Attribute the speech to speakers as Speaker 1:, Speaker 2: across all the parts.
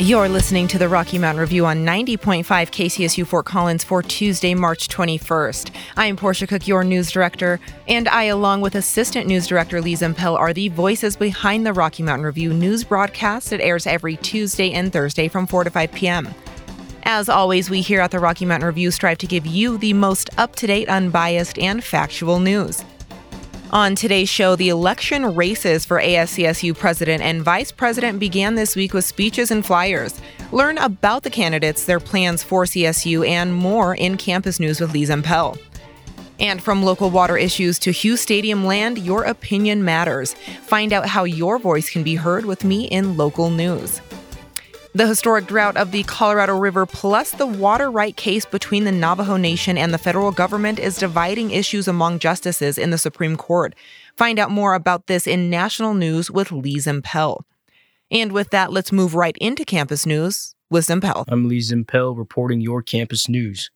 Speaker 1: You're listening to the Rocky Mountain Review on 90.5 KCSU Fort Collins for Tuesday, March 21st. I am Portia Cook, your news director, and I, along with Assistant News Director Lee Zimpel, are the voices behind the Rocky Mountain Review news broadcast. It airs every Tuesday and Thursday from 4 to 5 p.m. As always, we here at the Rocky Mountain Review strive to give you the most up to date, unbiased, and factual news. On today's show, the election races for ASCSU president and vice president began this week with speeches and flyers. Learn about the candidates, their plans for CSU, and more in campus news with Lee Zimpel. And from local water issues to Hughes Stadium land, your opinion matters. Find out how your voice can be heard with me in local news. The historic drought of the Colorado River plus the water right case between the Navajo Nation and the federal government is dividing issues among justices in the Supreme Court. Find out more about this in national news with Lee Zimpel. And with that, let's move right into campus news with Zimpel.
Speaker 2: I'm Lee Zimpel reporting your campus news.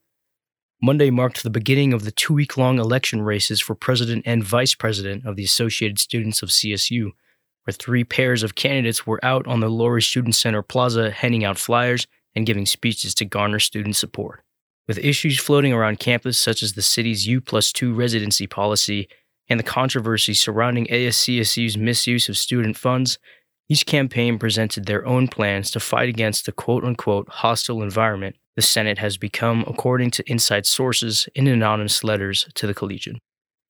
Speaker 2: Monday marked the beginning of the two week long election races for president and vice president of the Associated Students of CSU where three pairs of candidates were out on the Lory Student Center Plaza handing out flyers and giving speeches to garner student support. With issues floating around campus such as the city's U plus 2 residency policy and the controversy surrounding ASCSU's misuse of student funds, each campaign presented their own plans to fight against the quote unquote hostile environment the Senate has become, according to inside sources in anonymous letters to the Collegian.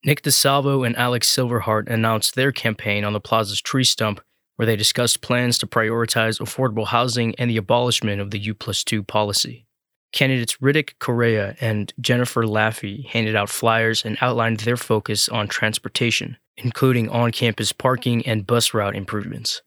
Speaker 2: Nick DeSalvo and Alex Silverhart announced their campaign on the plaza's tree stump, where they discussed plans to prioritize affordable housing and the abolishment of the U plus 2 policy. Candidates Riddick Correa and Jennifer Laffey handed out flyers and outlined their focus on transportation, including on campus parking and bus route improvements.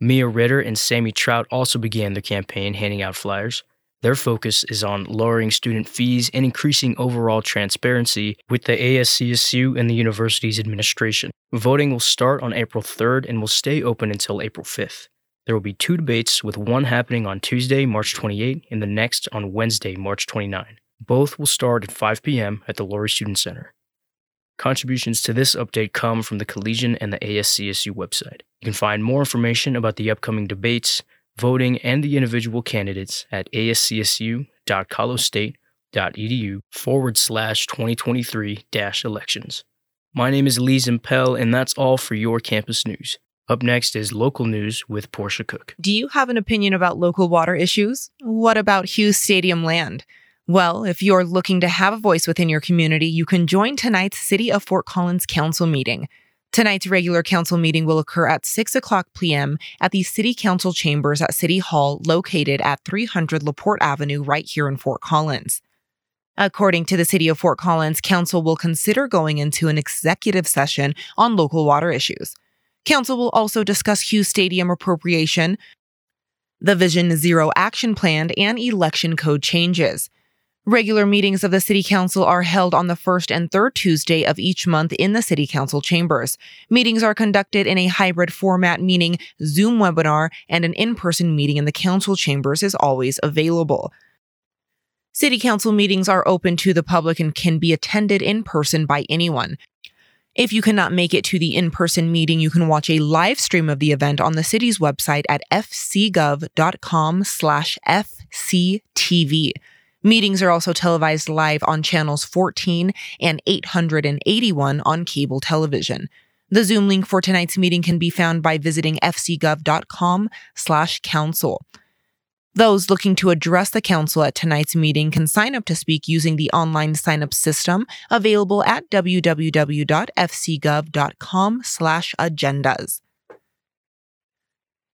Speaker 2: Mia Ritter and Sammy Trout also began their campaign handing out flyers. Their focus is on lowering student fees and increasing overall transparency with the ASCSU and the university's administration. Voting will start on April 3rd and will stay open until April 5th. There will be two debates, with one happening on Tuesday, March 28, and the next on Wednesday, March 29. Both will start at 5 p.m. at the Lory Student Center. Contributions to this update come from the Collegian and the ASCSU website. You can find more information about the upcoming debates, voting, and the individual candidates at ascsu.colostate.edu forward slash 2023 dash elections. My name is Lee Zimpel, and that's all for your campus news. Up next is local news with Portia Cook.
Speaker 1: Do you have an opinion about local water issues? What about Hughes Stadium land? Well, if you're looking to have a voice within your community, you can join tonight's City of Fort Collins Council meeting. Tonight's regular council meeting will occur at 6 o'clock p.m. at the City Council chambers at City Hall, located at 300 LaPorte Avenue, right here in Fort Collins. According to the City of Fort Collins, Council will consider going into an executive session on local water issues. Council will also discuss Hughes Stadium appropriation, the Vision Zero action plan, and election code changes. Regular meetings of the City Council are held on the first and third Tuesday of each month in the City Council chambers. Meetings are conducted in a hybrid format, meaning Zoom webinar and an in person meeting in the Council chambers is always available. City Council meetings are open to the public and can be attended in person by anyone. If you cannot make it to the in person meeting, you can watch a live stream of the event on the city's website at fcgov.com slash fctv. Meetings are also televised live on channels 14 and 881 on cable television. The Zoom link for tonight's meeting can be found by visiting fcgov.com slash council. Those looking to address the council at tonight's meeting can sign up to speak using the online sign-up system available at www.fcgov.com slash agendas.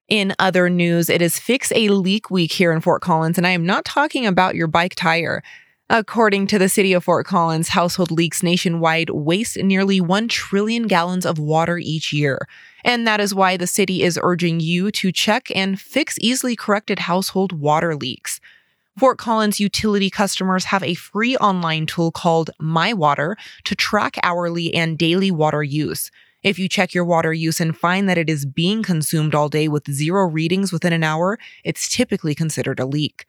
Speaker 1: In other news, it is Fix a Leak Week here in Fort Collins, and I am not talking about your bike tire. According to the city of Fort Collins, household leaks nationwide waste nearly 1 trillion gallons of water each year. And that is why the city is urging you to check and fix easily corrected household water leaks. Fort Collins utility customers have a free online tool called My Water to track hourly and daily water use. If you check your water use and find that it is being consumed all day with zero readings within an hour, it's typically considered a leak.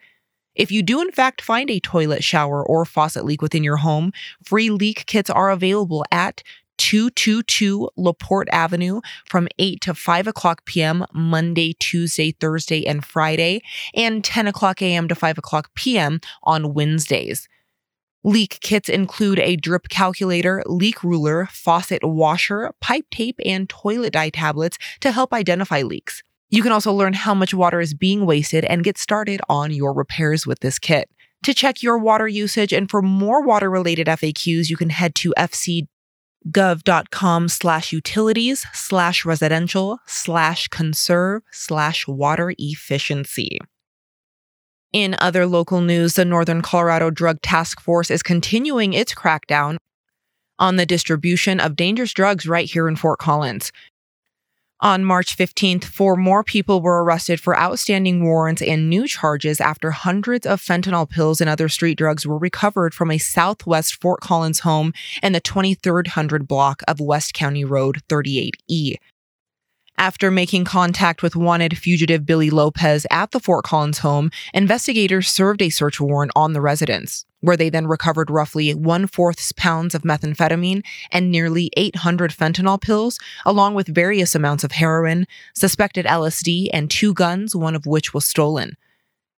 Speaker 1: If you do in fact find a toilet, shower, or faucet leak within your home, free leak kits are available at 222 LaPorte Avenue from 8 to 5 o'clock p.m. Monday, Tuesday, Thursday, and Friday, and 10 o'clock a.m. to 5 o'clock p.m. on Wednesdays. Leak kits include a drip calculator, leak ruler, faucet washer, pipe tape, and toilet dye tablets to help identify leaks. You can also learn how much water is being wasted and get started on your repairs with this kit. To check your water usage and for more water related FAQs, you can head to fcgov.com slash utilities slash residential slash conserve slash water efficiency. In other local news, the Northern Colorado Drug Task Force is continuing its crackdown on the distribution of dangerous drugs right here in Fort Collins. On March 15th, four more people were arrested for outstanding warrants and new charges after hundreds of fentanyl pills and other street drugs were recovered from a southwest Fort Collins home in the 2300 block of West County Road 38E. After making contact with wanted fugitive Billy Lopez at the Fort Collins home, investigators served a search warrant on the residence, where they then recovered roughly one fourth pounds of methamphetamine and nearly 800 fentanyl pills, along with various amounts of heroin, suspected LSD, and two guns, one of which was stolen.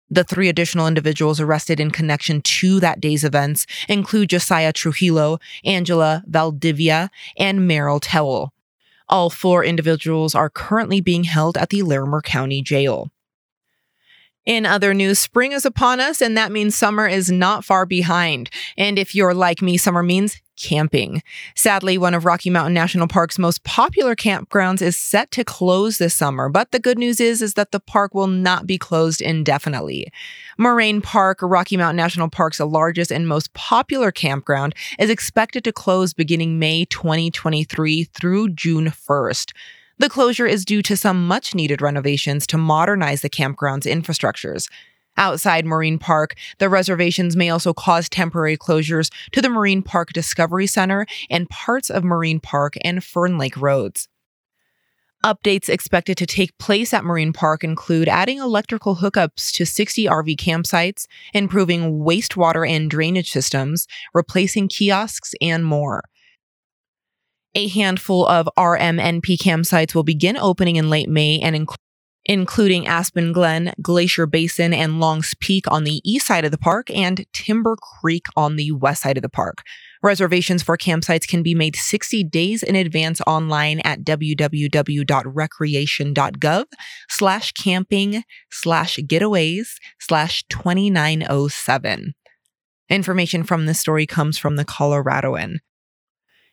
Speaker 1: The three additional individuals arrested in connection to that day's events include Josiah Trujillo, Angela Valdivia, and Merrill Towell. All four individuals are currently being held at the Larimer County Jail. In other news, spring is upon us, and that means summer is not far behind. And if you're like me, summer means camping. Sadly, one of Rocky Mountain National Park's most popular campgrounds is set to close this summer, but the good news is is that the park will not be closed indefinitely. Moraine Park, Rocky Mountain National Park's largest and most popular campground, is expected to close beginning May 2023 through June 1st. The closure is due to some much needed renovations to modernize the campground's infrastructures. Outside Moraine Park, the reservations may also cause temporary closures to the Moraine Park Discovery Center and parts of Moraine Park and Fern Lake roads. Updates expected to take place at Moraine Park include adding electrical hookups to 60 RV campsites, improving wastewater and drainage systems, replacing kiosks, and more. A handful of RMNP campsites will begin opening in late May and including Aspen Glen, Glacier Basin, and Longs Peak on the east side of the park, and Timber Creek on the west side of the park. Reservations for campsites can be made 60 days in advance online at www.recreation.gov slash camping slash getaways slash 2907. Information from this story comes from the Coloradoan.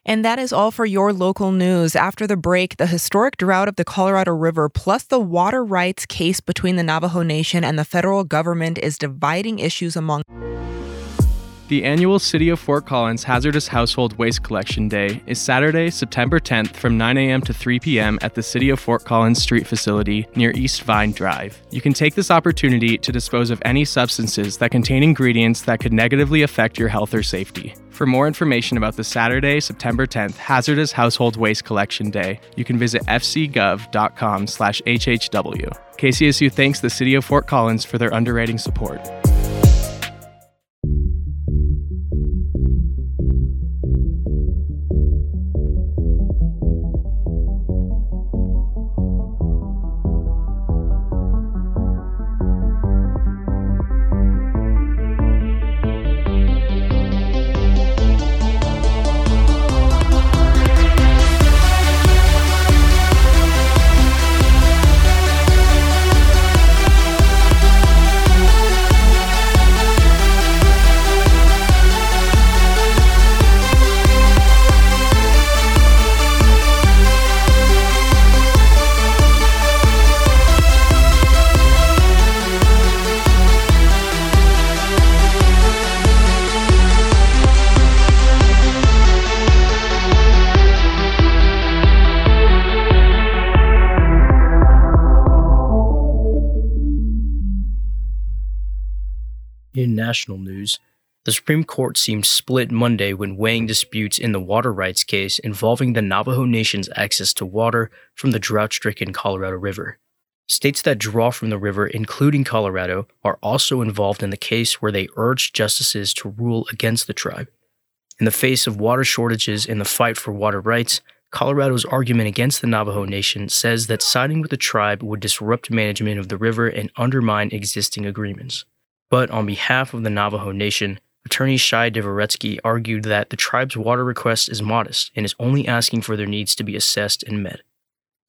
Speaker 1: And that is all for your local news. After the break, the historic drought of the Colorado River plus the water rights case between the Navajo Nation and the federal government is dividing issues among.
Speaker 3: The annual City of Fort Collins Hazardous Household Waste Collection Day is Saturday, September 10th from 9 a.m. to 3 p.m. at the City of Fort Collins Street facility near East Vine Drive. You can take this opportunity to dispose of any substances that contain ingredients that could negatively affect your health or safety. For more information about the Saturday, September 10th Hazardous Household Waste Collection Day, you can visit fcgov.com/hhw. KCSU thanks the City of Fort Collins for their underwriting support.
Speaker 2: National news, the Supreme Court seemed split Monday when weighing disputes in the water rights case involving the Navajo Nation's access to water from the drought stricken Colorado River. States that draw from the river, including Colorado, are also involved in the case where they urged justices to rule against the tribe. In the face of water shortages and the fight for water rights, Colorado's argument against the Navajo Nation says that siding with the tribe would disrupt management of the river and undermine existing agreements. But on behalf of the Navajo Nation, attorney Shay Dvoretzky argued that the tribe's water request is modest and is only asking for their needs to be assessed and met.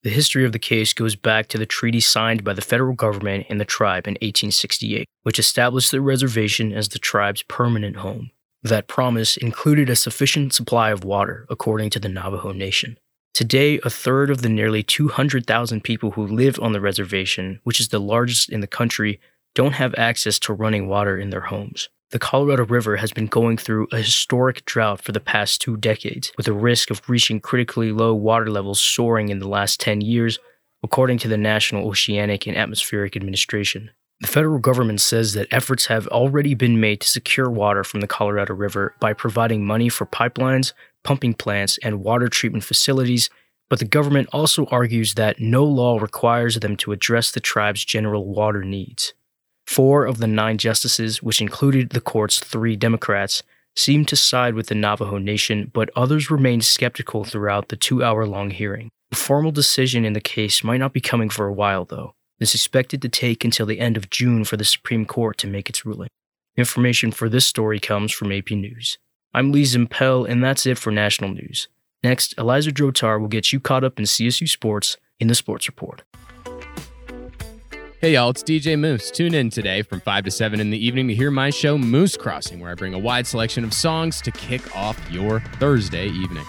Speaker 2: The history of the case goes back to the treaty signed by the federal government and the tribe in 1868, which established the reservation as the tribe's permanent home. That promise included a sufficient supply of water, according to the Navajo Nation. Today, a third of the nearly 200,000 people who live on the reservation, which is the largest in the country, don't have access to running water in their homes. The Colorado River has been going through a historic drought for the past two decades, with the risk of reaching critically low water levels soaring in the last 10 years, according to the National Oceanic and Atmospheric Administration. The federal government says that efforts have already been made to secure water from the Colorado River by providing money for pipelines, pumping plants, and water treatment facilities, but the government also argues that no law requires them to address the tribe's general water needs. Four of the nine justices, which included the court's three Democrats, seemed to side with the Navajo Nation, but others remained skeptical throughout the two hour long hearing. A formal decision in the case might not be coming for a while, though. It's expected to take until the end of June for the Supreme Court to make its ruling. Information for this story comes from AP News. I'm Lee Zimpel, and that's it for national news. Next, Eliza Drotar will get you caught up in CSU sports in the Sports Report.
Speaker 4: Hey y'all, it's DJ Moose. Tune in today from 5 to 7 in the evening to hear my show Moose Crossing, where I bring a wide selection of songs to kick off your Thursday evening.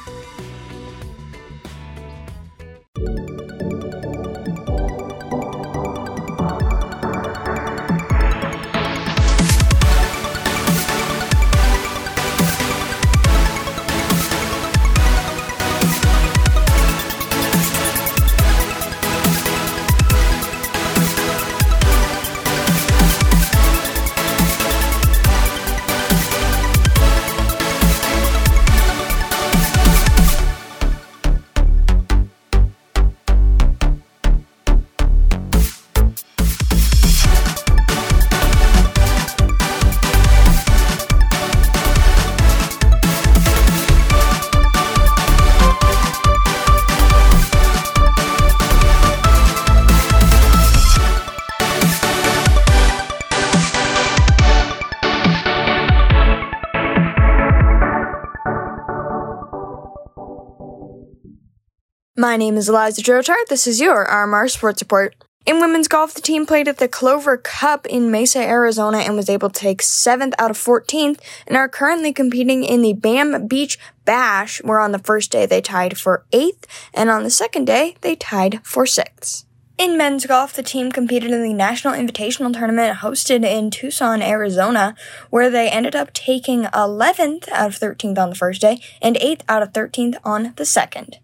Speaker 5: My name is Eliza Drotar. This is your RMR Sports Report. In women's golf, the team played at the Clover Cup in Mesa, Arizona, and was able to take 7th out of 14th and are currently competing in the Bam Beach Bash, where on the first day they tied for 8th, and on the second day they tied for 6th. In men's golf, the team competed in the National Invitational Tournament hosted in Tucson, Arizona, where they ended up taking 11th out of 13th on the first day and 8th out of 13th on the second.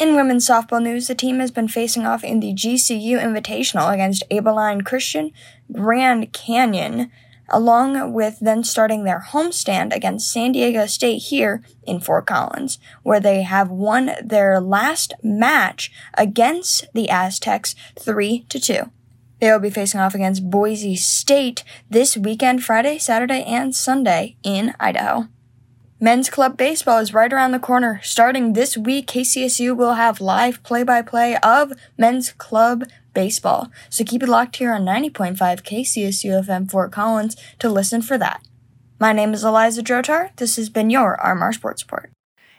Speaker 5: In women's softball news, the team has been facing off in the GCU Invitational against Abilene Christian Grand Canyon, along with then starting their homestand against San Diego State here in Fort Collins, where they have won their last match against the Aztecs 3 to 2. They will be facing off against Boise State this weekend, Friday, Saturday, and Sunday in Idaho. Men's Club Baseball is right around the corner. Starting this week, KCSU will have live play by play of Men's Club Baseball. So keep it locked here on 90.5 KCSU FM Fort Collins to listen for that. My name is Eliza Drotar. This has been your RMR Sports Report.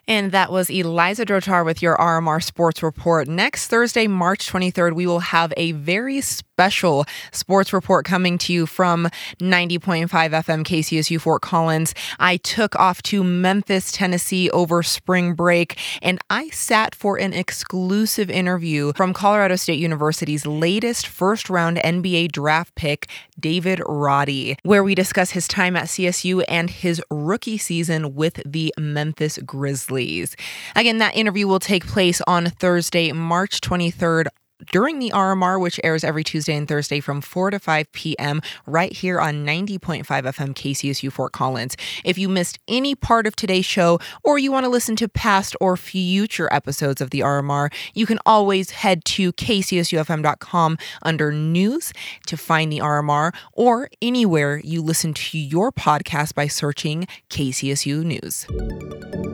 Speaker 1: And that was Eliza Drotar with your RMR Sports Report. Next Thursday, March 23rd, we will have a very special sports report coming to you from 90.5 FM KCSU Fort Collins. I took off to Memphis, Tennessee over spring break, and I sat for an exclusive interview from Colorado State University's latest first round NBA draft pick, David Roddy, where we discuss his time at CSU and his rookie season with the Memphis Grizzlies. Again, that interview will take place on Thursday, March 23rd during the RMR, which airs every Tuesday and Thursday from 4 to 5 p.m. right here on 90.5 FM KCSU Fort Collins. If you missed any part of today's show or you want to listen to past or future episodes of the RMR, you can always head to kcsufm.com under news to find the RMR or anywhere you listen to your podcast by searching KCSU News.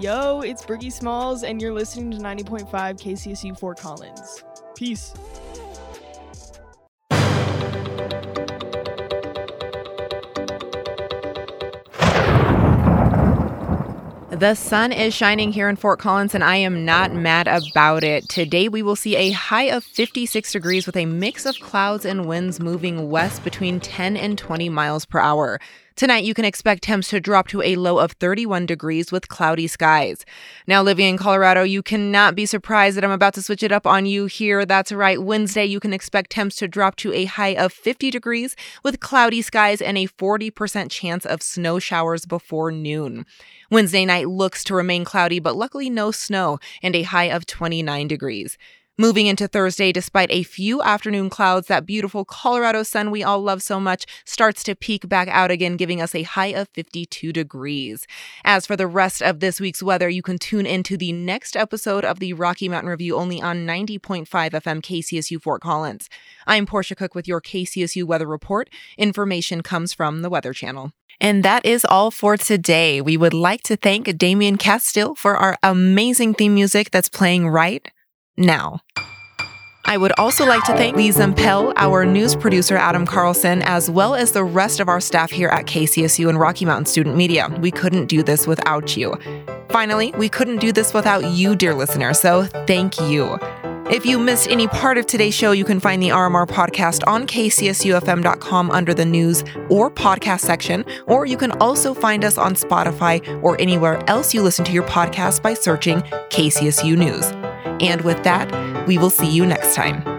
Speaker 6: Yo, it's Briggy Smalls, and you're listening to 90.5 KCSU Fort Collins. Peace.
Speaker 1: The sun is shining here in Fort Collins, and I am not mad about it. Today, we will see a high of 56 degrees with a mix of clouds and winds moving west between 10 and 20 miles per hour. Tonight, you can expect temps to drop to a low of 31 degrees with cloudy skies. Now, living in Colorado, you cannot be surprised that I'm about to switch it up on you here. That's right. Wednesday, you can expect temps to drop to a high of 50 degrees with cloudy skies and a 40% chance of snow showers before noon. Wednesday night looks to remain cloudy, but luckily no snow and a high of 29 degrees. Moving into Thursday, despite a few afternoon clouds, that beautiful Colorado sun we all love so much starts to peak back out again, giving us a high of 52 degrees. As for the rest of this week's weather, you can tune into the next episode of the Rocky Mountain Review only on 90.5 FM KCSU Fort Collins. I'm Portia Cook with your KCSU weather report. Information comes from the Weather Channel. And that is all for today. We would like to thank Damian Castile for our amazing theme music that's playing right now. I would also like to thank Lee Zimpel, our news producer Adam Carlson, as well as the rest of our staff here at KCSU and Rocky Mountain Student Media. We couldn't do this without you. Finally, we couldn't do this without you, dear listener, so thank you. If you missed any part of today's show, you can find the RMR podcast on kcsufm.com under the news or podcast section, or you can also find us on Spotify or anywhere else you listen to your podcast by searching KCSU News. And with that, we will see you next time.